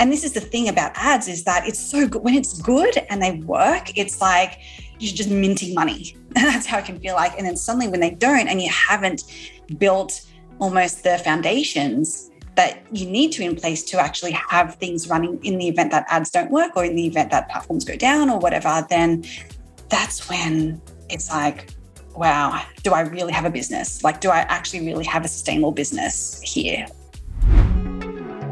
And this is the thing about ads is that it's so good when it's good and they work, it's like you're just minting money. That's how it can feel like. And then suddenly when they don't and you haven't built almost the foundations that you need to in place to actually have things running in the event that ads don't work or in the event that platforms go down or whatever, then that's when it's like, wow, do I really have a business? Like, do I actually really have a sustainable business here?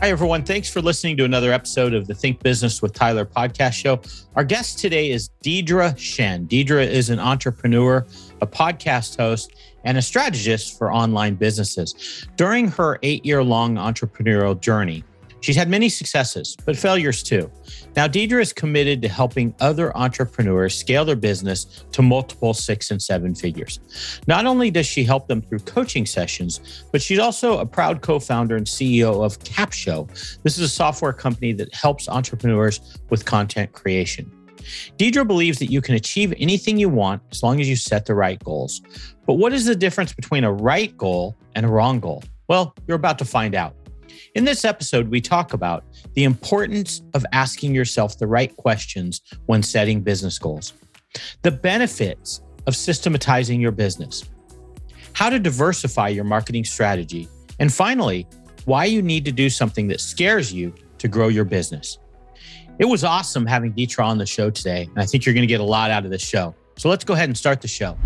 Hi, everyone. Thanks for listening to another episode of the Think Business with Tyler podcast show. Our guest today is Deidre Shen. Deidre is an entrepreneur, a podcast host, and a strategist for online businesses. During her eight year long entrepreneurial journey, She's had many successes, but failures too. Now, Deidre is committed to helping other entrepreneurs scale their business to multiple six and seven figures. Not only does she help them through coaching sessions, but she's also a proud co founder and CEO of Capsho. This is a software company that helps entrepreneurs with content creation. Deidre believes that you can achieve anything you want as long as you set the right goals. But what is the difference between a right goal and a wrong goal? Well, you're about to find out. In this episode, we talk about the importance of asking yourself the right questions when setting business goals, the benefits of systematizing your business, how to diversify your marketing strategy, and finally, why you need to do something that scares you to grow your business. It was awesome having Deidre on the show today, and I think you're going to get a lot out of this show. So let's go ahead and start the show.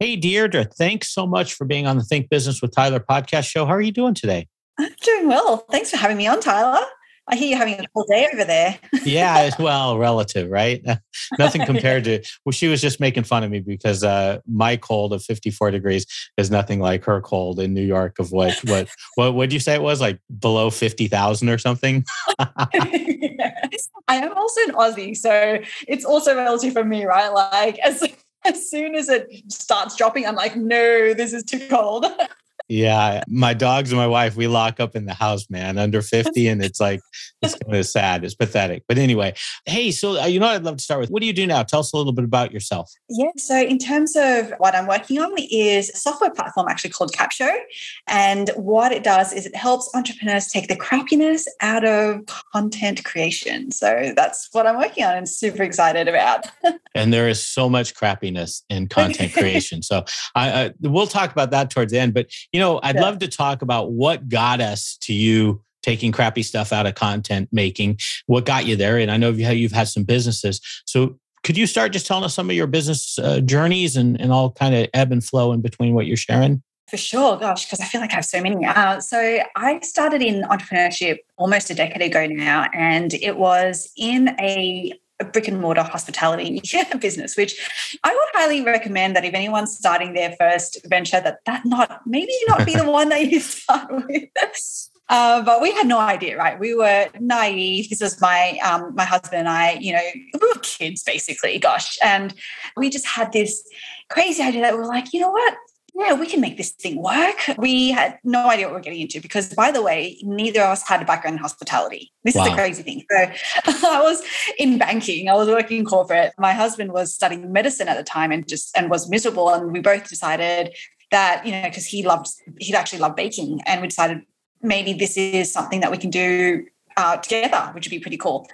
Hey, Deidre, thanks so much for being on the Think Business with Tyler podcast show. How are you doing today? I'm doing well. Thanks for having me on, Tyler. I hear you're having a cool day over there. yeah, as well, relative, right? nothing compared to. Well, she was just making fun of me because uh, my cold of 54 degrees is nothing like her cold in New York of what what what would you say it was like below 50,000 or something? I am also an Aussie, so it's also relative for me, right? Like as as soon as it starts dropping, I'm like, no, this is too cold. Yeah, my dogs and my wife, we lock up in the house, man, under 50. And it's like, it's kind of sad. It's pathetic. But anyway, hey, so uh, you know what I'd love to start with? What do you do now? Tell us a little bit about yourself. Yeah. So, in terms of what I'm working on, is a software platform actually called Capsho. And what it does is it helps entrepreneurs take the crappiness out of content creation. So, that's what I'm working on and super excited about. and there is so much crappiness in content creation. So, I, I, we'll talk about that towards the end. But, you know, I'd yeah. love to talk about what got us to you taking crappy stuff out of content making. What got you there? And I know you've had some businesses. So could you start just telling us some of your business uh, journeys and, and all kind of ebb and flow in between what you're sharing? For sure, gosh, because I feel like I have so many. Uh, so I started in entrepreneurship almost a decade ago now, and it was in a a brick and mortar hospitality business, which I would highly recommend that if anyone's starting their first venture, that that not maybe not be the one that you start with. Uh, but we had no idea, right? We were naive. This was my um, my husband and I. You know, we were kids basically. Gosh, and we just had this crazy idea that we were like, you know what? Yeah, we can make this thing work. We had no idea what we are getting into because, by the way, neither of us had a background in hospitality. This wow. is the crazy thing. So I was in banking, I was working corporate. My husband was studying medicine at the time and just and was miserable. And we both decided, that, you know, because he loved, he'd actually loved baking. And we decided maybe this is something that we can do uh, together, which would be pretty cool.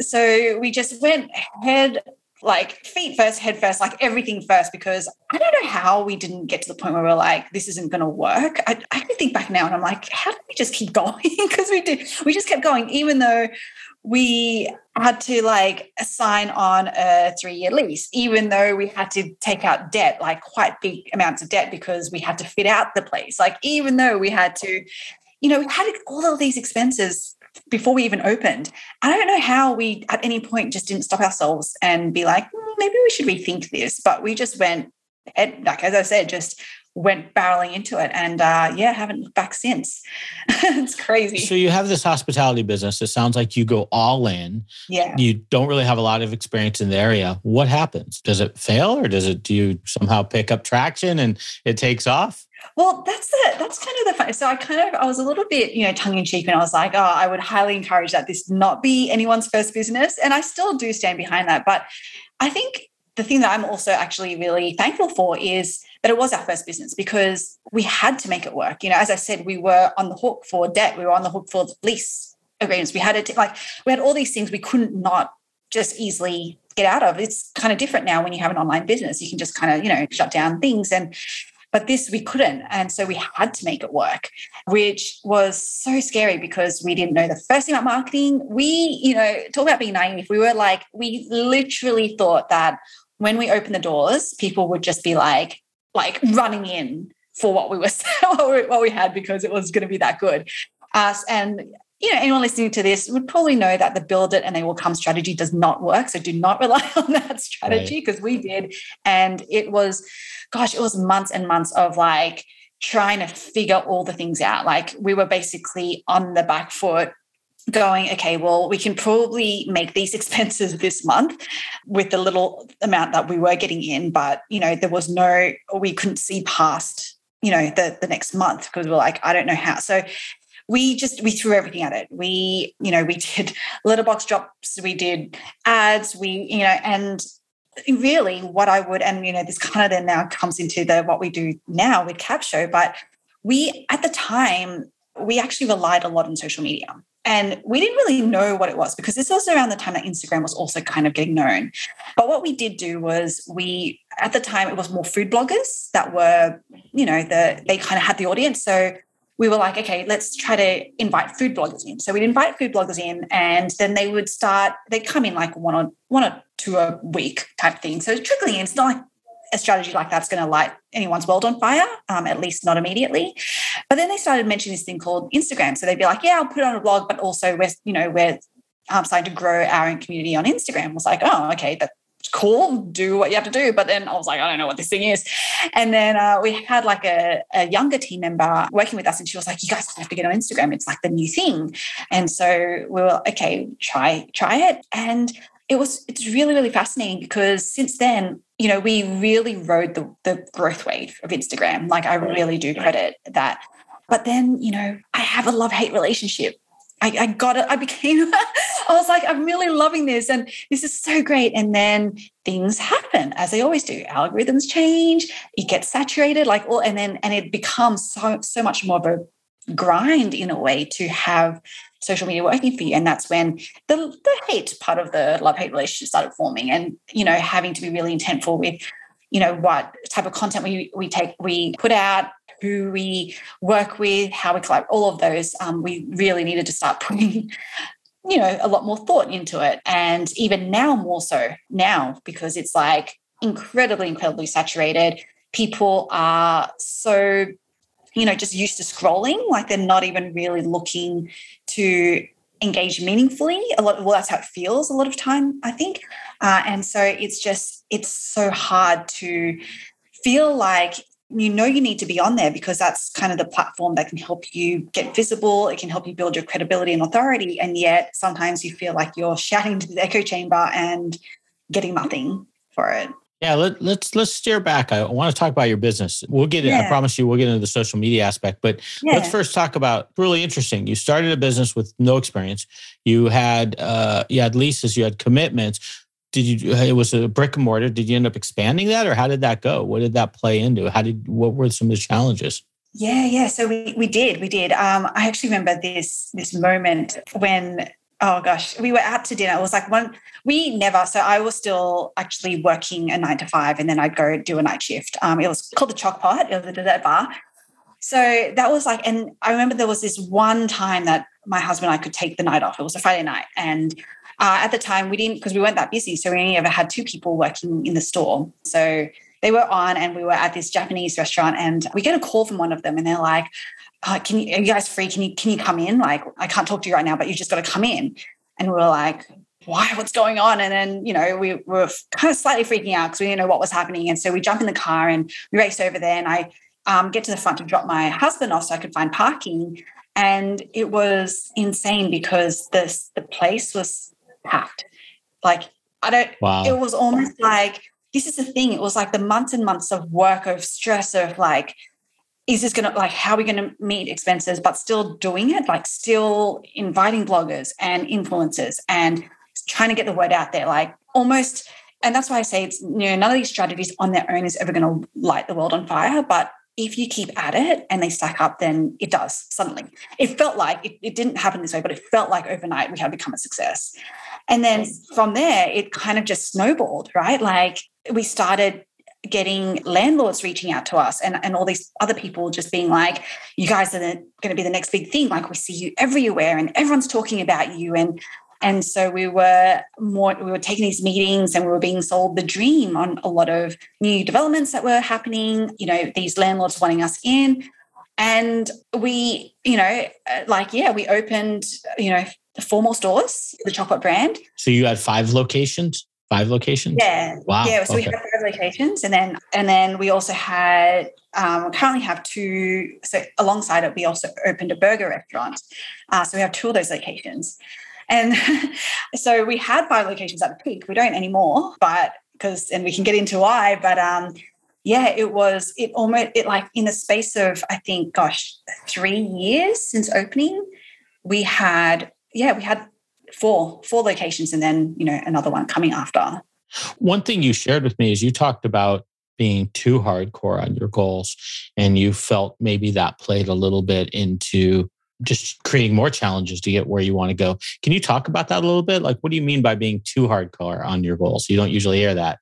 So we just went head like feet first, head first, like everything first, because I don't know how we didn't get to the point where we are like, this isn't going to work. I, I can think back now and I'm like, how did we just keep going? Because we did, we just kept going, even though we had to like sign on a three year lease, even though we had to take out debt, like quite big amounts of debt because we had to fit out the place. Like, even though we had to, you know, we had all of these expenses before we even opened. I don't know how we at any point just didn't stop ourselves and be like, mm, maybe we should rethink this. But we just went, like as I said, just went barreling into it. And uh, yeah haven't looked back since. It's crazy. So you have this hospitality business. It sounds like you go all in. Yeah. You don't really have a lot of experience in the area. What happens? Does it fail or does it do you somehow pick up traction and it takes off well, that's the that's kind of the fun. So I kind of I was a little bit you know tongue in cheek, and I was like, oh, I would highly encourage that this not be anyone's first business, and I still do stand behind that. But I think the thing that I'm also actually really thankful for is that it was our first business because we had to make it work. You know, as I said, we were on the hook for debt, we were on the hook for lease agreements. We had to like we had all these things we couldn't not just easily get out of. It's kind of different now when you have an online business. You can just kind of, you know, shut down things and but this we couldn't. And so we had to make it work, which was so scary because we didn't know the first thing about marketing. We, you know, talk about being naive. We were like, we literally thought that when we opened the doors, people would just be like, like running in for what we were what we had because it was going to be that good. Us uh, and you know anyone listening to this would probably know that the build it and they will come strategy does not work. So do not rely on that strategy because right. we did, and it was, gosh, it was months and months of like trying to figure all the things out. Like we were basically on the back foot going, okay, well, we can probably make these expenses this month with the little amount that we were getting in, but you know, there was no, we couldn't see past, you know, the the next month because we we're like, I don't know how. So we just we threw everything at it. We, you know, we did letterbox drops, we did ads, we, you know, and really what I would, and you know, this kind of then now comes into the what we do now with Capsho, but we at the time we actually relied a lot on social media. And we didn't really know what it was because this was around the time that Instagram was also kind of getting known. But what we did do was we, at the time, it was more food bloggers that were, you know, the they kind of had the audience. So we were like, okay, let's try to invite food bloggers in. So we'd invite food bloggers in, and then they would start. They'd come in like one or one or two a week type thing. So it's trickling in. It's not like a strategy like that's going to light anyone's world on fire, um, at least not immediately. But then they started mentioning this thing called Instagram. So they'd be like, yeah, I'll put it on a blog, but also we're, you know, we're um, starting to grow our own community on Instagram. I was like, oh, okay, that's cool. Do what you have to do. But then I was like, I don't know what this thing is. And then uh, we had like a, a younger team member working with us, and she was like, you guys have to get on Instagram. It's like the new thing. And so we were okay, try try it. And it was it's really really fascinating because since then you know we really rode the, the growth wave of instagram like i really do credit that but then you know i have a love hate relationship I, I got it. I became, I was like, I'm really loving this. And this is so great. And then things happen as they always do. Algorithms change, it gets saturated, like all, and then, and it becomes so, so much more of a grind in a way to have social media working for you. And that's when the, the hate part of the love hate relationship started forming and, you know, having to be really intentful with, you know, what type of content we, we take, we put out, who we work with, how we collect, all of those. Um, we really needed to start putting, you know, a lot more thought into it. And even now, more so now, because it's like incredibly, incredibly saturated. People are so you know, just used to scrolling, like they're not even really looking to engage meaningfully. A lot, well, that's how it feels a lot of time, I think. Uh, and so it's just, it's so hard to feel like you know you need to be on there because that's kind of the platform that can help you get visible it can help you build your credibility and authority and yet sometimes you feel like you're shouting to the echo chamber and getting nothing for it yeah, let, us let's, let's steer back. I want to talk about your business. We'll get yeah. I promise you, we'll get into the social media aspect. But yeah. let's first talk about really interesting. You started a business with no experience. You had uh, you had leases. You had commitments. Did you it was a brick and mortar. Did you end up expanding that or how did that go? What did that play into? How did what were some of the challenges? Yeah yeah. So we, we did we did. Um, i actually remember this this moment when oh gosh we were out to dinner. It was like one we never so i was still actually working a nine to five and then i'd go do a night shift. Um, it was called the chalk pot. It was bar. So that was like and i remember there was this one time that my husband and i could take the night off. It was a friday night and uh, at the time, we didn't because we weren't that busy, so we only ever had two people working in the store. So they were on, and we were at this Japanese restaurant, and we get a call from one of them, and they're like, uh, "Can you? Are you guys free? Can you can you come in? Like, I can't talk to you right now, but you just got to come in." And we were like, why what's going on and then you know we were kind of slightly freaking out because we didn't know what was happening and so we jump in the car and we race over there and i um, get to the front to drop my husband off so i could find parking and it was insane because this the place was packed. Like, I don't, wow. it was almost like, this is the thing. It was like the months and months of work, of stress, of like, is this going to, like, how are we going to meet expenses, but still doing it? Like, still inviting bloggers and influencers and trying to get the word out there. Like, almost, and that's why I say it's, you know, none of these strategies on their own is ever going to light the world on fire, but if you keep at it and they stack up, then it does suddenly. It felt like it, it, didn't happen this way, but it felt like overnight we had become a success. And then from there, it kind of just snowballed, right? Like we started getting landlords reaching out to us and, and all these other people just being like, you guys are going to be the next big thing. Like we see you everywhere and everyone's talking about you. And and so we were more we were taking these meetings and we were being sold the dream on a lot of new developments that were happening, you know, these landlords wanting us in. And we, you know, like, yeah, we opened, you know, four more stores, the chocolate brand. So you had five locations? Five locations? Yeah. Wow. Yeah. So okay. we had five locations. And then and then we also had um, currently have two. So alongside it, we also opened a burger restaurant. Uh, so we have two of those locations. And so we had five locations at the peak. We don't anymore, but because and we can get into why, but um yeah, it was it almost it like in the space of I think, gosh, three years since opening, we had yeah, we had four four locations and then you know another one coming after one thing you shared with me is you talked about being too hardcore on your goals and you felt maybe that played a little bit into just creating more challenges to get where you want to go can you talk about that a little bit like what do you mean by being too hardcore on your goals you don't usually hear that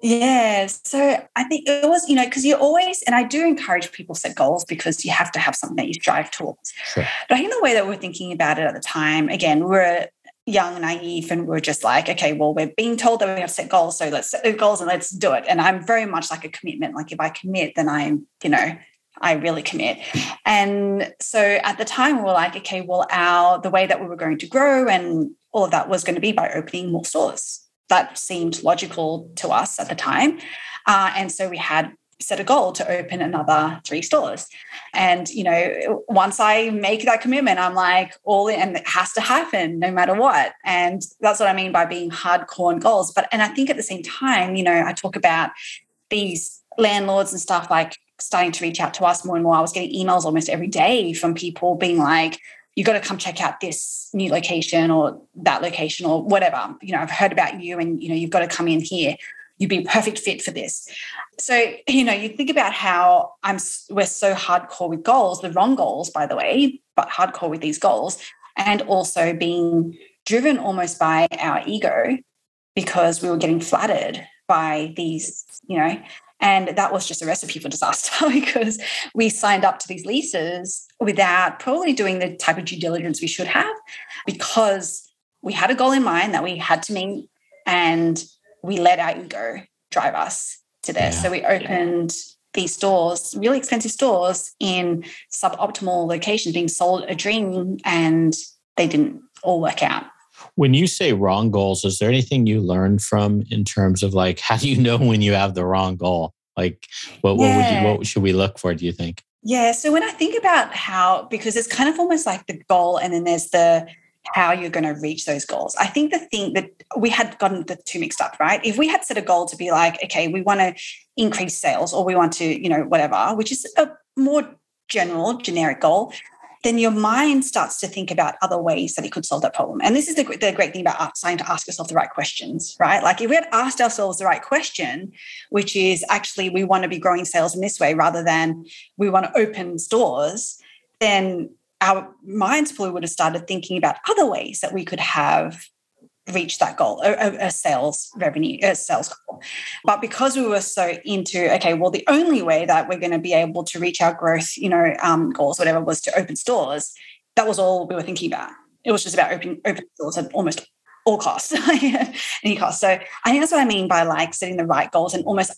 yeah. So I think it was, you know, because you always, and I do encourage people set goals because you have to have something that you strive towards. Sure. But I think the way that we're thinking about it at the time, again, we we're young, and naive, and we're just like, okay, well, we're being told that we have to set goals. So let's set the goals and let's do it. And I'm very much like a commitment. Like if I commit, then I'm, you know, I really commit. And so at the time we were like, okay, well, our the way that we were going to grow and all of that was going to be by opening more stores that seemed logical to us at the time. Uh, and so we had set a goal to open another three stores. And, you know, once I make that commitment, I'm like, all in, and it has to happen no matter what. And that's what I mean by being hardcore on goals. But, and I think at the same time, you know, I talk about these landlords and stuff like starting to reach out to us more and more. I was getting emails almost every day from people being like, you got to come check out this new location or that location or whatever. You know, I've heard about you and, you know, you've got to come in here. You'd be a perfect fit for this. So, you know, you think about how I'm, we're so hardcore with goals, the wrong goals, by the way, but hardcore with these goals, and also being driven almost by our ego because we were getting flattered by these, you know, and that was just a recipe for disaster because we signed up to these leases without probably doing the type of due diligence we should have because we had a goal in mind that we had to meet and we let our ego drive us to this. Yeah. So we opened these stores, really expensive stores in suboptimal locations, being sold a dream, and they didn't all work out. When you say wrong goals, is there anything you learned from in terms of like how do you know when you have the wrong goal? Like what, yeah. what would you what should we look for, do you think? Yeah. So when I think about how, because it's kind of almost like the goal and then there's the how you're going to reach those goals. I think the thing that we had gotten the two mixed up, right? If we had set a goal to be like, okay, we want to increase sales or we want to, you know, whatever, which is a more general, generic goal, then your mind starts to think about other ways that it could solve that problem. And this is the, the great thing about starting to ask yourself the right questions, right? Like if we had asked ourselves the right question, which is actually we want to be growing sales in this way rather than we want to open stores, then our minds probably would have started thinking about other ways that we could have reach that goal, a, a, sales revenue, a sales goal. But because we were so into, okay, well, the only way that we're going to be able to reach our growth, you know, um, goals, whatever, was to open stores. That was all we were thinking about. It was just about opening open stores at almost all costs, any cost. So I think that's what I mean by like setting the right goals and almost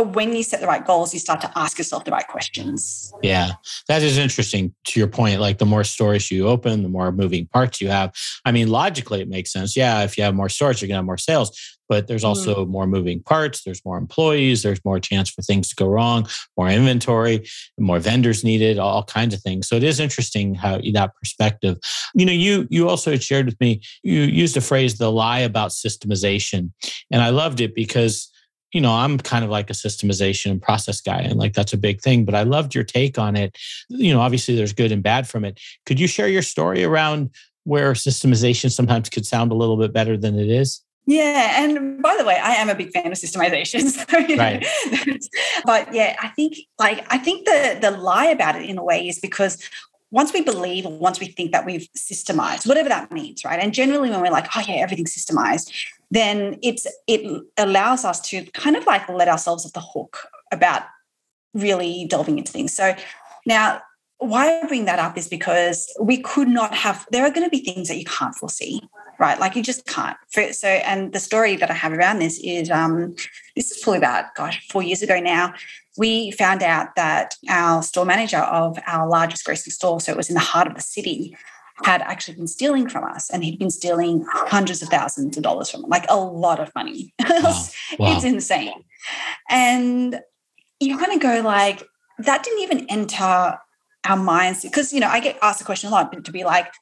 when you set the right goals, you start to ask yourself the right questions. Yeah, that is interesting to your point. Like the more stores you open, the more moving parts you have. I mean, logically, it makes sense. Yeah, if you have more stores, you're going to have more sales, but there's also mm. more moving parts. There's more employees. There's more chance for things to go wrong, more inventory, more vendors needed, all kinds of things. So it is interesting how that perspective. You know, you you also shared with me. You used a phrase, "the lie about systemization," and I loved it because you know, I'm kind of like a systemization and process guy, and like that's a big thing. But I loved your take on it. You know, obviously there's good and bad from it. Could you share your story around where systemization sometimes could sound a little bit better than it is? Yeah, and by the way, I am a big fan of systemization. So, right. but yeah, I think like I think the the lie about it in a way is because once we believe or once we think that we've systemized, whatever that means, right? And generally when we're like, oh yeah, everything's systemized, then it's it allows us to kind of like let ourselves off the hook about really delving into things. So now why I bring that up is because we could not have, there are going to be things that you can't foresee, right? Like you just can't. So, and the story that I have around this is um, this is probably about, gosh, four years ago now. We found out that our store manager of our largest grocery store, so it was in the heart of the city, had actually been stealing from us and he'd been stealing hundreds of thousands of dollars from like a lot of money. Wow. Wow. it's insane. And you kind of go like, that didn't even enter our minds because, you know, I get asked the question a lot to be like,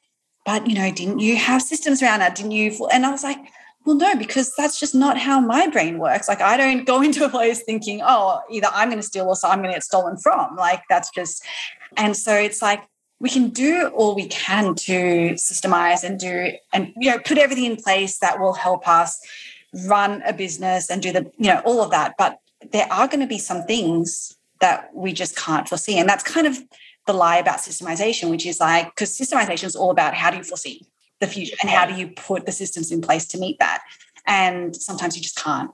but, you know, didn't you have systems around that? Didn't you? And I was like, well, no, because that's just not how my brain works. Like, I don't go into a place thinking, oh, either I'm going to steal or so I'm going to get stolen from. Like, that's just, and so it's like, we can do all we can to systemize and do and you know put everything in place that will help us run a business and do the you know all of that. But there are going to be some things that we just can't foresee. And that's kind of the lie about systemization which is like because systemization is all about how do you foresee the future and how do you put the systems in place to meet that? And sometimes you just can't.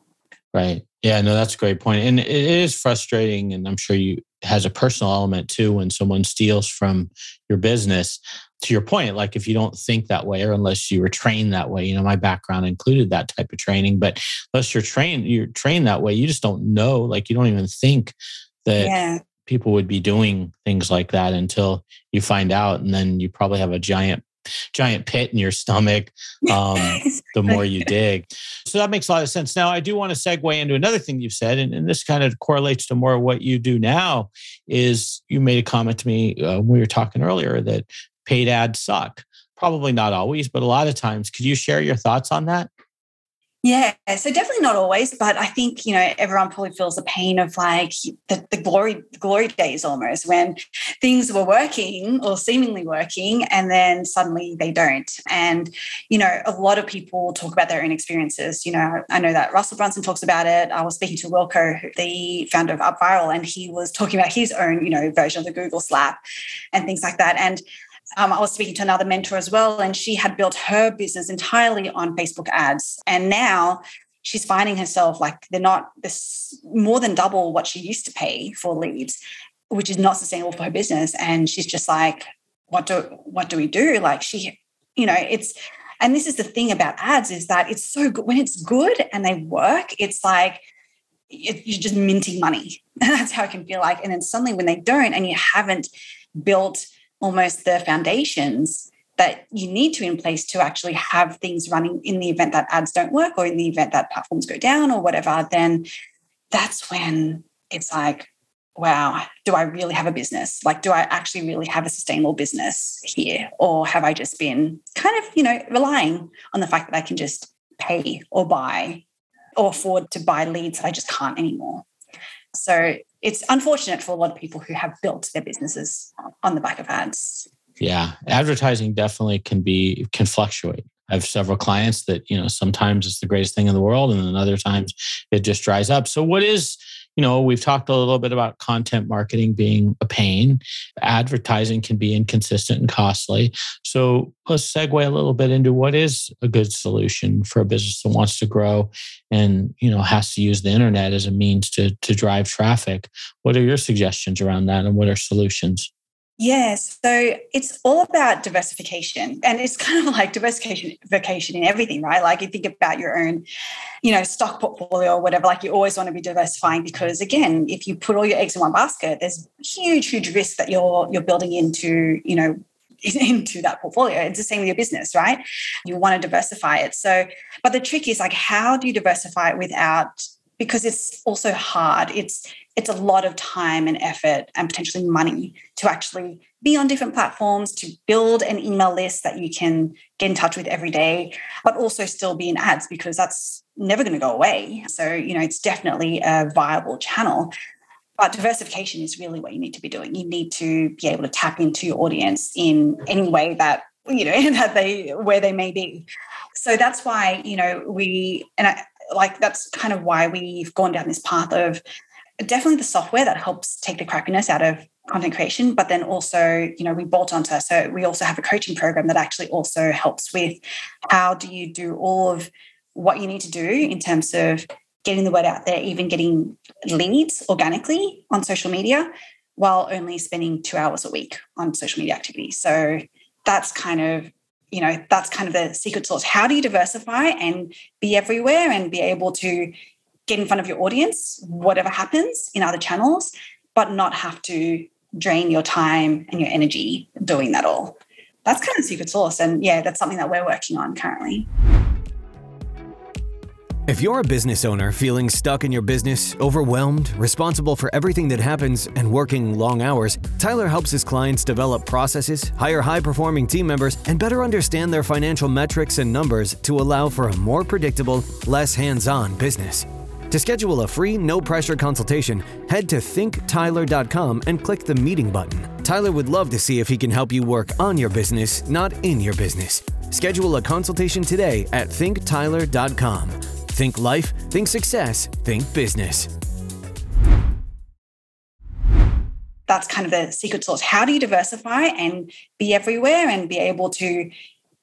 Right. Yeah no that's a great point. And it is frustrating and i'm sure you has a personal element too when someone steals from your business to your point like if you don't think that way or unless you were trained that way you know my background included that type of training but unless you're trained you're trained that way you just don't know like you don't even think that yeah. people would be doing things like that until you find out and then you probably have a giant giant pit in your stomach um, the more you dig. So that makes a lot of sense. Now, I do want to segue into another thing you've said, and, and this kind of correlates to more what you do now. Is you made a comment to me uh, when we were talking earlier that paid ads suck. Probably not always, but a lot of times. Could you share your thoughts on that? Yeah, so definitely not always, but I think you know everyone probably feels the pain of like the, the glory glory days almost when things were working or seemingly working, and then suddenly they don't. And you know, a lot of people talk about their own experiences. You know, I know that Russell Brunson talks about it. I was speaking to Wilco, the founder of UpViral, and he was talking about his own you know version of the Google slap and things like that. And um, I was speaking to another mentor as well, and she had built her business entirely on Facebook ads. And now she's finding herself like they're not this more than double what she used to pay for leads, which is not sustainable for her business. And she's just like, what do what do we do? Like she, you know, it's and this is the thing about ads is that it's so good when it's good and they work, it's like you're just minting money. That's how it can feel like. And then suddenly when they don't and you haven't built almost the foundations that you need to in place to actually have things running in the event that ads don't work or in the event that platforms go down or whatever, then that's when it's like, wow, do I really have a business? Like, do I actually really have a sustainable business here? Or have I just been kind of, you know, relying on the fact that I can just pay or buy or afford to buy leads that I just can't anymore? So it's unfortunate for a lot of people who have built their businesses on the back of ads. Yeah, advertising definitely can be can fluctuate. I have several clients that you know sometimes it's the greatest thing in the world, and then other times it just dries up. So, what is you know, we've talked a little bit about content marketing being a pain. Advertising can be inconsistent and costly. So let's segue a little bit into what is a good solution for a business that wants to grow and, you know, has to use the internet as a means to, to drive traffic. What are your suggestions around that and what are solutions? Yes. So it's all about diversification. And it's kind of like diversification in everything, right? Like you think about your own, you know, stock portfolio or whatever, like you always want to be diversifying because again, if you put all your eggs in one basket, there's huge, huge risk that you're you're building into, you know, into that portfolio. It's the same with your business, right? You want to diversify it. So, but the trick is like, how do you diversify it without because it's also hard. It's it's a lot of time and effort and potentially money to actually be on different platforms, to build an email list that you can get in touch with every day, but also still be in ads because that's never going to go away. So, you know, it's definitely a viable channel. But diversification is really what you need to be doing. You need to be able to tap into your audience in any way that, you know, that they where they may be. So that's why, you know, we and I, like that's kind of why we've gone down this path of definitely the software that helps take the crappiness out of content creation but then also you know we bolt onto so we also have a coaching program that actually also helps with how do you do all of what you need to do in terms of getting the word out there even getting leads organically on social media while only spending two hours a week on social media activities. So that's kind of you know that's kind of the secret sauce. How do you diversify and be everywhere and be able to get in front of your audience whatever happens in other channels but not have to drain your time and your energy doing that all that's kind of secret sauce and yeah that's something that we're working on currently if you're a business owner feeling stuck in your business, overwhelmed, responsible for everything that happens, and working long hours, Tyler helps his clients develop processes, hire high performing team members, and better understand their financial metrics and numbers to allow for a more predictable, less hands on business. To schedule a free, no pressure consultation, head to thinktyler.com and click the meeting button. Tyler would love to see if he can help you work on your business, not in your business. Schedule a consultation today at thinktyler.com. Think life, think success, think business. That's kind of the secret sauce. How do you diversify and be everywhere and be able to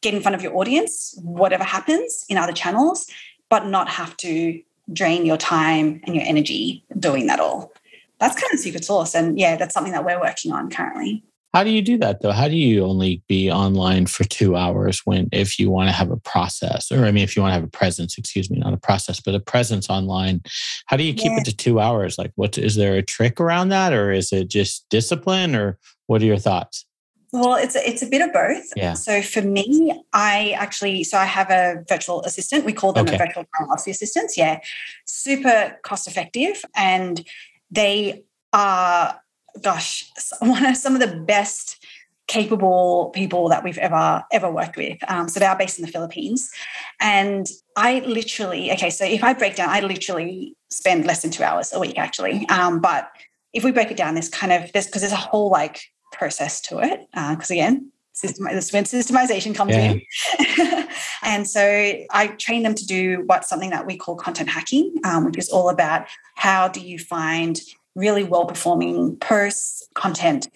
get in front of your audience, whatever happens in other channels, but not have to drain your time and your energy doing that all? That's kind of secret sauce. And yeah, that's something that we're working on currently. How do you do that though? How do you only be online for two hours when if you want to have a process, or I mean, if you want to have a presence, excuse me, not a process, but a presence online, how do you keep yeah. it to two hours? Like, what is there a trick around that, or is it just discipline, or what are your thoughts? Well, it's a, it's a bit of both. Yeah. So for me, I actually so I have a virtual assistant. We call them okay. a virtual philosophy assistants. Yeah, super cost effective, and they are gosh, one of some of the best capable people that we've ever ever worked with. Um, so they are based in the Philippines, and I literally okay. So if I break down, I literally spend less than two hours a week actually. Um, but if we break it down, there's kind of this because there's a whole like process to it. Because uh, again, system, this when systemization comes yeah. in. and so I train them to do what's something that we call content hacking, um, which is all about how do you find really well performing posts, content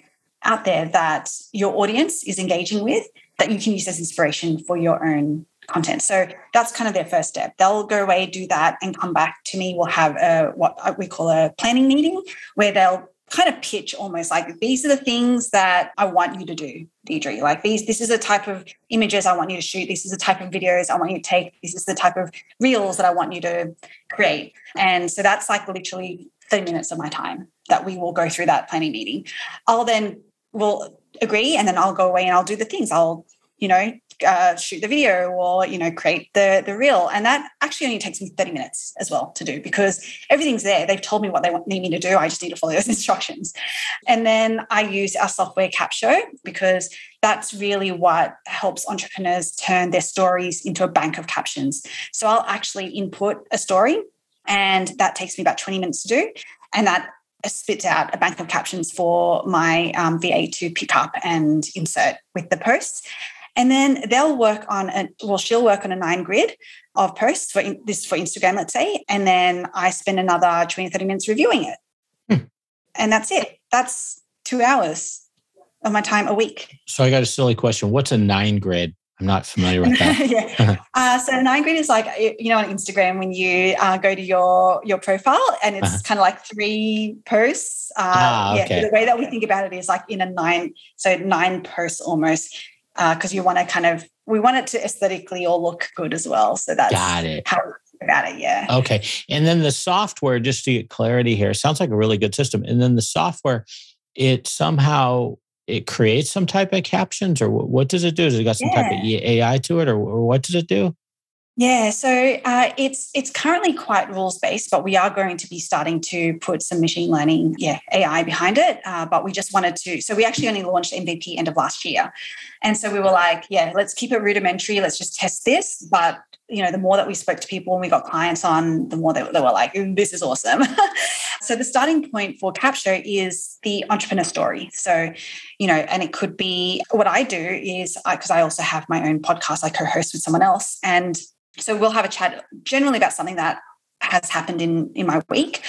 out there that your audience is engaging with that you can use as inspiration for your own content. So that's kind of their first step. They'll go away, do that, and come back to me. We'll have a what we call a planning meeting where they'll kind of pitch almost like these are the things that I want you to do, Deidre. Like these, this is the type of images I want you to shoot. This is the type of videos I want you to take. This is the type of reels that I want you to create. And so that's like literally 30 minutes of my time that we will go through that planning meeting. I'll then will agree and then I'll go away and I'll do the things. I'll, you know, uh, shoot the video or you know create the the reel. And that actually only takes me 30 minutes as well to do because everything's there. They've told me what they want, need me to do. I just need to follow those instructions. And then i use our software capsho because that's really what helps entrepreneurs turn their stories into a bank of captions. So i'll actually input a story and that takes me about 20 minutes to do. And that spits out a bank of captions for my um, VA to pick up and insert with the posts. And then they'll work on a, well, she'll work on a nine grid of posts for in, this for Instagram, let's say. And then I spend another 20, 30 minutes reviewing it. Hmm. And that's it. That's two hours of my time a week. So I got a silly question. What's a nine grid? I'm not familiar with that. yeah. uh, so nine grid is like you know on Instagram when you uh, go to your your profile and it's uh-huh. kind of like three posts. Uh, ah, okay. Yeah, the way that we think about it is like in a nine, so nine posts almost, because uh, you want to kind of we want it to aesthetically all look good as well. So that's got it. How about it, yeah. Okay, and then the software, just to get clarity here, sounds like a really good system. And then the software, it somehow it creates some type of captions or what does it do? Does it got some yeah. type of AI to it or, or what does it do? Yeah, so uh, it's it's currently quite rules based, but we are going to be starting to put some machine learning, yeah, AI behind it. Uh, but we just wanted to, so we actually only launched MVP end of last year, and so we were like, yeah, let's keep it rudimentary. Let's just test this. But you know, the more that we spoke to people and we got clients on, the more they, they were like, this is awesome. so the starting point for Capsho is the entrepreneur story. So, you know, and it could be what I do is because I, I also have my own podcast, I co-host with someone else. And so we'll have a chat generally about something that has happened in in my week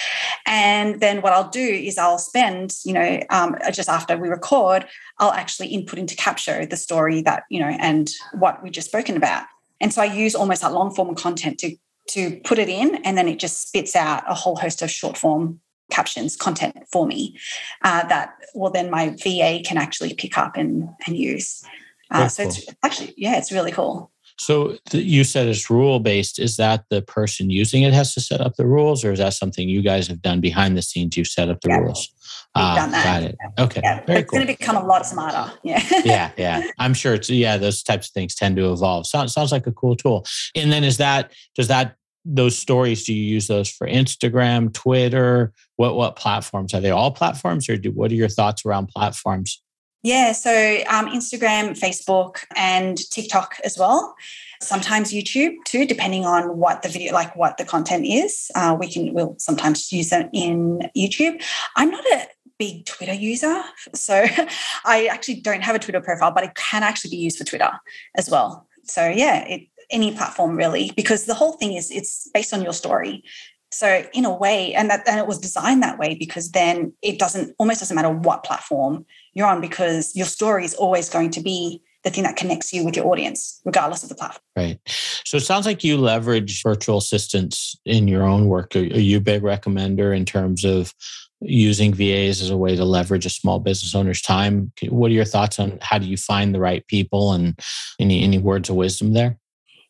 and then what i'll do is i'll spend you know um, just after we record i'll actually input into Capsho the story that you know and what we just spoken about and so I use almost that long form content to to put it in, and then it just spits out a whole host of short form captions content for me uh, that well then my VA can actually pick up and and use. Uh, so cool. it's actually yeah, it's really cool. So you said it's rule based. Is that the person using it has to set up the rules, or is that something you guys have done behind the scenes? You've set up the yeah. rules. We've uh, done that. Got it. Okay. Yeah. Very it's cool. going to become a lot smarter. Yeah. yeah. Yeah. I'm sure it's, yeah, those types of things tend to evolve. Sounds, sounds like a cool tool. And then is that, does that, those stories, do you use those for Instagram, Twitter? What, what platforms? Are they all platforms or do, what are your thoughts around platforms? Yeah. So um, Instagram, Facebook, and TikTok as well sometimes YouTube too, depending on what the video, like what the content is. Uh, we can, we'll sometimes use them in YouTube. I'm not a big Twitter user. So I actually don't have a Twitter profile, but it can actually be used for Twitter as well. So yeah, it, any platform really, because the whole thing is it's based on your story. So in a way, and that and it was designed that way because then it doesn't almost doesn't matter what platform you're on because your story is always going to be the thing that connects you with your audience, regardless of the platform. Right. So it sounds like you leverage virtual assistants in your own work. Are, you a big recommender in terms of using VAs as a way to leverage a small business owner's time? What are your thoughts on how do you find the right people and any any words of wisdom there?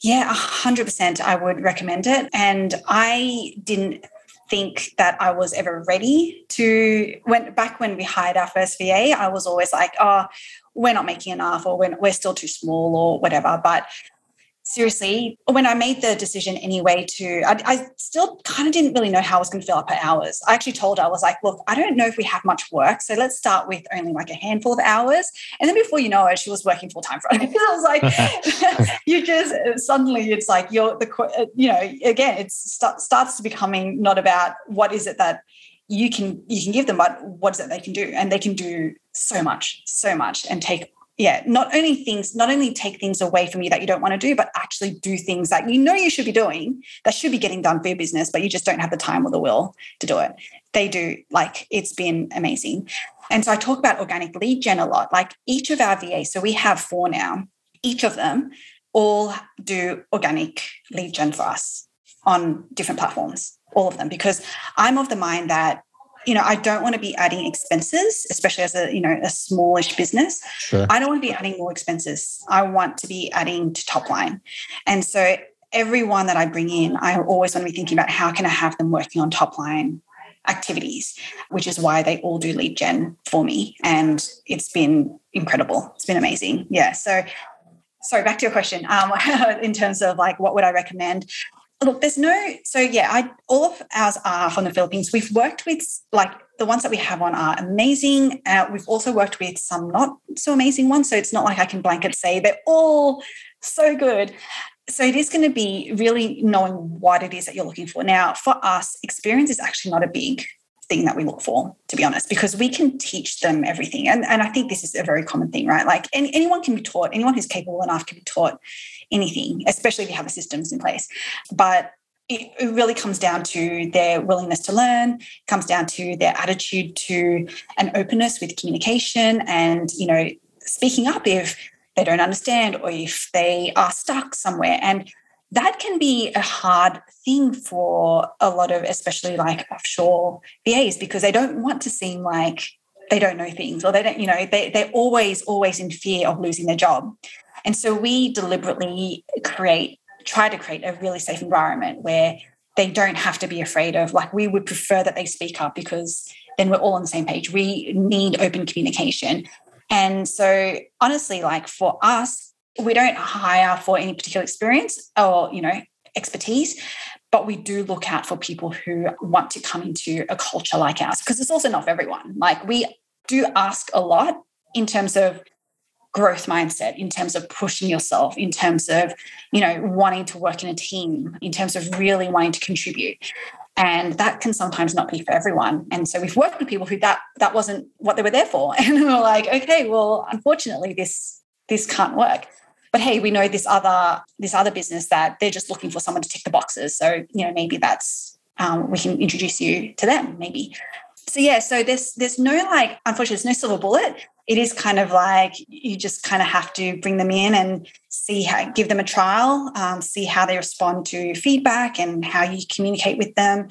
Yeah, 100% I would recommend it. And I didn't think that I was ever ready to when back when we hired our first VA, I was always like, oh, we're not making enough or we're, we're still too small or whatever. But seriously, when I made the decision anyway to, I, I still kind of didn't really know how I was going to fill up her hours. I actually told her, I was like, look, I don't know if we have much work. So let's start with only like a handful of hours. And then before you know it, she was working full time for us. I was like, you just suddenly it's like you're the, uh, you know, again, it starts to becoming not about what is it that you can you can give them but what is it they can do and they can do so much so much and take yeah, not only things, not only take things away from you that you don't want to do, but actually do things that you know you should be doing that should be getting done for your business, but you just don't have the time or the will to do it. They do, like, it's been amazing. And so I talk about organic lead gen a lot. Like each of our VAs, so we have four now, each of them all do organic lead gen for us on different platforms, all of them, because I'm of the mind that you know, I don't want to be adding expenses, especially as a, you know, a smallish business. Sure. I don't want to be adding more expenses. I want to be adding to top line. And so everyone that I bring in, I always want to be thinking about how can I have them working on top line activities, which is why they all do lead gen for me. And it's been incredible. It's been amazing. Yeah. So sorry, back to your question. Um, in terms of like what would I recommend? Look, there's no, so yeah, I all of ours are from the Philippines. We've worked with like the ones that we have on are amazing. Uh, we've also worked with some not so amazing ones. So it's not like I can blanket say they're all so good. So it is going to be really knowing what it is that you're looking for. Now, for us, experience is actually not a big thing that we look for, to be honest, because we can teach them everything. And, and I think this is a very common thing, right? Like any, anyone can be taught, anyone who's capable enough can be taught anything, especially if you have the systems in place. But it, really comes down to their willingness to learn, comes down to their attitude to an openness with communication and, you know, speaking up if they don't understand or if they are stuck somewhere. And that can be a hard thing for a lot of, especially like offshore VAs, because they don't want to seem like they don't know things or they don't, you know, they, they're always, always in fear of losing their job. And so we deliberately create, try to create a really safe environment where they don't have to be afraid of, like, we would prefer that they speak up because then we're all on the same page. We need open communication. And so, honestly, like for us, we don't hire for any particular experience or, you know, expertise, but we do look out for people who want to come into a culture like ours because it's also not for everyone. Like we do ask a lot in terms of growth mindset in terms of pushing yourself in terms of you know wanting to work in a team in terms of really wanting to contribute. And that can sometimes not be for everyone. And so we've worked with people who that that wasn't what they were there for. And we we're like okay well unfortunately this this can't work. But hey we know this other this other business that they're just looking for someone to tick the boxes. So you know maybe that's um, we can introduce you to them maybe. So yeah so there's there's no like unfortunately there's no silver bullet it is kind of like you just kind of have to bring them in and see how give them a trial um, see how they respond to feedback and how you communicate with them.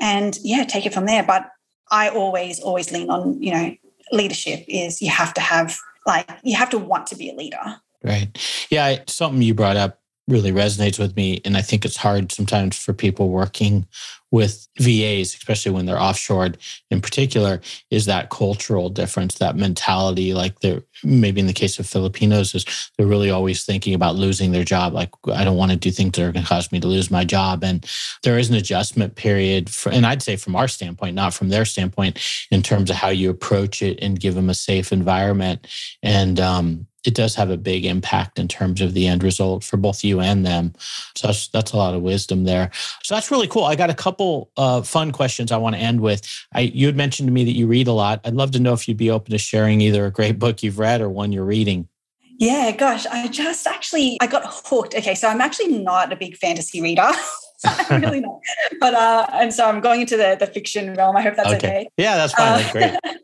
And yeah take it from there. But i always always lean on you know leadership is you have to have like you have to want to be a leader. Right. Yeah something you brought up really resonates with me. And I think it's hard sometimes for people working with VAs, especially when they're offshored in particular, is that cultural difference, that mentality. Like they're maybe in the case of Filipinos, is they're really always thinking about losing their job. Like, I don't want to do things that are going to cause me to lose my job. And there is an adjustment period for, and I'd say from our standpoint, not from their standpoint, in terms of how you approach it and give them a safe environment. And um, it does have a big impact in terms of the end result for both you and them. So that's, that's a lot of wisdom there. So that's really cool. I got a couple uh, fun questions I want to end with. I, you had mentioned to me that you read a lot. I'd love to know if you'd be open to sharing either a great book you've read or one you're reading. Yeah, gosh, I just actually I got hooked. Okay, so I'm actually not a big fantasy reader. I'm really not. But uh, and so I'm going into the the fiction realm. I hope that's okay. okay. Yeah, that's fine. Uh, that's great.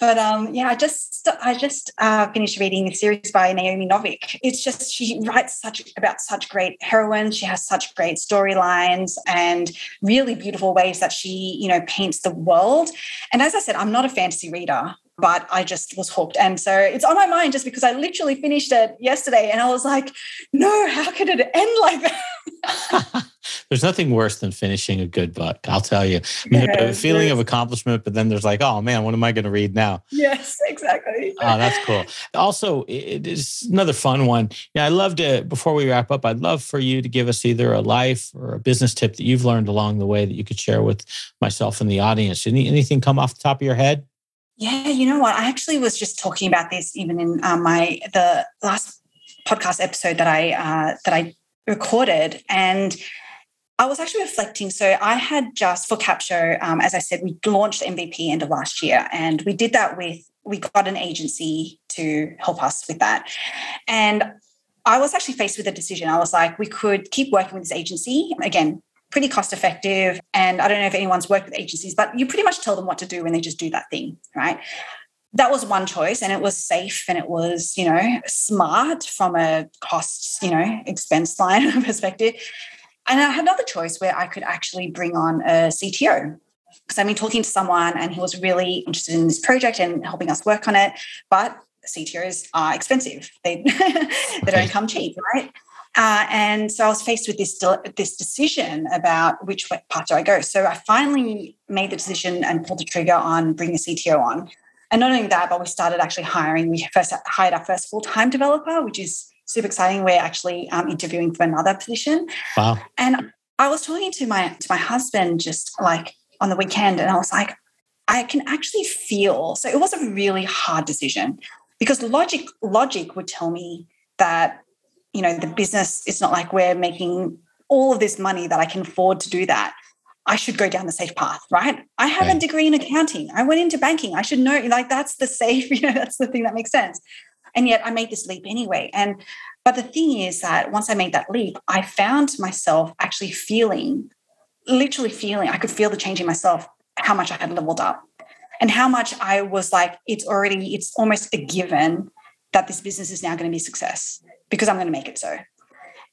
but um, yeah, I just I just uh, finished reading a series by Naomi Novik. It's just she writes such about such great heroines. She has such great storylines and really beautiful ways that she you know paints the world. And as I said, I'm not a fantasy reader, but I just was hooked. And so it's on my mind just because I literally finished it yesterday and I was like, no, how could it end like that? there's nothing worse than finishing a good book. I'll tell you. I mean, yes, a feeling yes. of accomplishment, but then there's like, oh man, what am I going to read now? Yes, exactly. oh, that's cool. Also, it is another fun one. Yeah, I love to. Before we wrap up, I'd love for you to give us either a life or a business tip that you've learned along the way that you could share with myself and the audience. Any, anything come off the top of your head? Yeah, you know what? I actually was just talking about this even in um, my the last podcast episode that I uh, that I recorded, and I was actually reflecting. So I had just for Capsho, um, as I said, we launched MVP end of last year, and we did that with we got an agency to help us with that, and I was actually faced with a decision. I was like, we could keep working with this agency again. Pretty cost effective. And I don't know if anyone's worked with agencies, but you pretty much tell them what to do when they just do that thing, right? that was one choice and it was safe and it was you know smart from a cost you know expense line perspective and I had another choice where I could actually bring on a CTO. Because I've been talking to someone and he was really interested in this project and helping us work on it. But CTOs are expensive. They, they don't come cheap, right? Uh, and so I was faced with this this decision about which path do I go. So I finally made the decision and pulled the trigger on bringing a CTO on. And not only that, but we started actually hiring. We first hired our first full time developer, which is super exciting. We're actually um, interviewing for another position. Wow. And I was talking to my to my husband just like on the weekend, and I was like, I can actually feel. So it was a really hard decision because logic logic would tell me that you know the business. It's not like we're making all of this money that I can afford to do that. I should go down the safe path, right? I have right. a degree in accounting. I went into banking. I should know, like, that's the safe, you know, that's the thing that makes sense. And yet I made this leap anyway. And, but the thing is that once I made that leap, I found myself actually feeling, literally feeling, I could feel the change in myself, how much I had leveled up and how much I was like, it's already, it's almost a given that this business is now going to be a success because I'm going to make it so.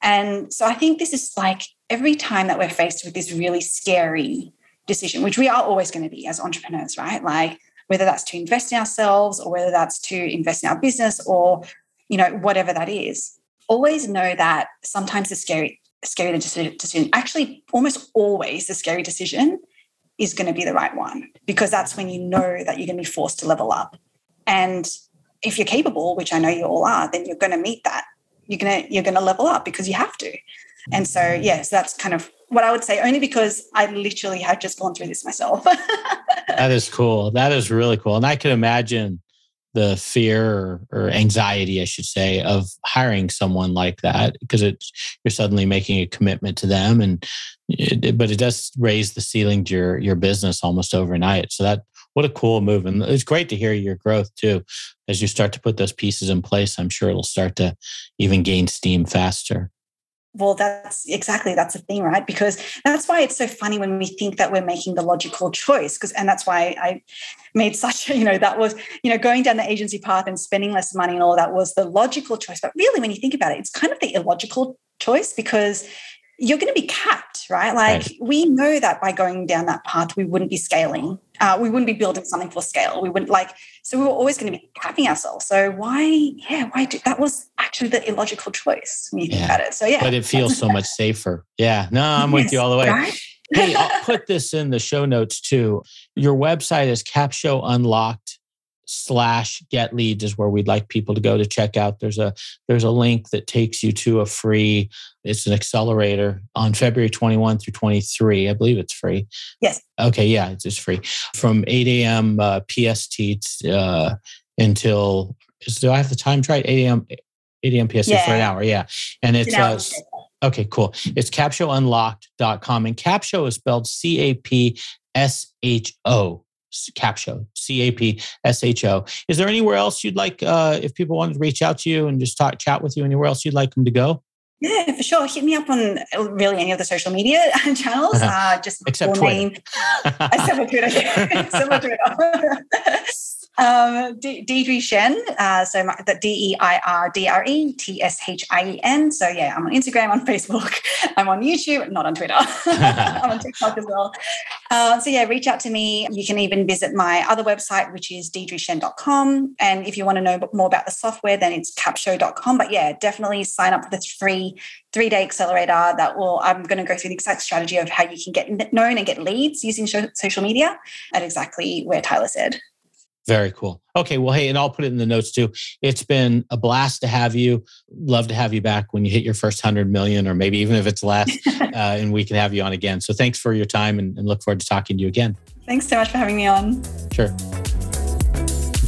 And so I think this is like every time that we're faced with this really scary decision, which we are always going to be as entrepreneurs, right? Like whether that's to invest in ourselves or whether that's to invest in our business or, you know, whatever that is, always know that sometimes the scary, scary decision, actually almost always the scary decision is going to be the right one because that's when you know that you're going to be forced to level up. And if you're capable, which I know you all are, then you're going to meet that you're gonna you're gonna level up because you have to. And so yes, yeah, so that's kind of what I would say, only because I literally have just gone through this myself. that is cool. That is really cool. And I can imagine the fear or, or, anxiety, I should say, of hiring someone like that because it's you're suddenly making a commitment to them, and it, but it does raise the ceiling to your your business almost overnight. So that what a cool move, and it's great to hear your growth too as you start to put those pieces in place. I'm sure it'll start to even gain steam faster well that's exactly that's the thing right? Because that's why it's so funny when we think that we're making the logical choice because and that's why i made such a you know that was you know going down the agency path and spending less money and all that was the logical choice. But really when you think about it it's kind of the illogical choice because you're going to be capped, right? Like right. we know that by going down that path, we wouldn't be scaling. Uh, we wouldn't be building something for scale. We wouldn't like, so we were always going to be capping ourselves. So why, yeah, why do that was actually the illogical choice when you think about it. So yeah. But it feels so much safer. Yeah. No, I'm yes, with you all the way. Right? hey, I'll put this in the show notes too. Your website is Capsho Unlocked slash get leads is where we'd like people to go to check out. There's a there's a link that takes you to a free it's an accelerator on february 21 through 23 i believe it's free. Yes. Okay yeah it's just free. From 8 a.m uh, pst uh, until do i have the times right 8 a.m 8 a.m pst yeah. for an hour yeah. And it's uh, okay cool. It's capshounlocked.com and Capsho is spelled c-a-p-s-h-o Capsho, C A P S H O. Is there anywhere else you'd like, uh, if people wanted to reach out to you and just talk, chat with you, anywhere else you'd like them to go? Yeah, for sure. Hit me up on uh, really any of the social media channels. Uh, just except Twitter. name. except for Twitter. except for Twitter. Um, Deirdre Tshien, uh, so my, the D E I R D R E T S H I E N. So yeah, I'm on Instagram, on Facebook, I'm on YouTube, not on Twitter. I'm on TikTok as well. Uh, so yeah, reach out to me. You can even visit my other website, which is deirdretshien.com. And if you want to know more about the software, then it's capsho.com. But yeah, definitely sign up for the free three day accelerator that will, I'm going to go through the exact strategy of how you can get known and get leads using social media at exactly where Tyler said. Very cool. Okay, well, hey, and I'll put it in the notes too. It's been a blast to have you. Love to have you back when you hit your first hundred million, or maybe even if it's less, uh, and we can have you on again. So thanks for your time, and, and look forward to talking to you again. Thanks so much for having me on. Sure.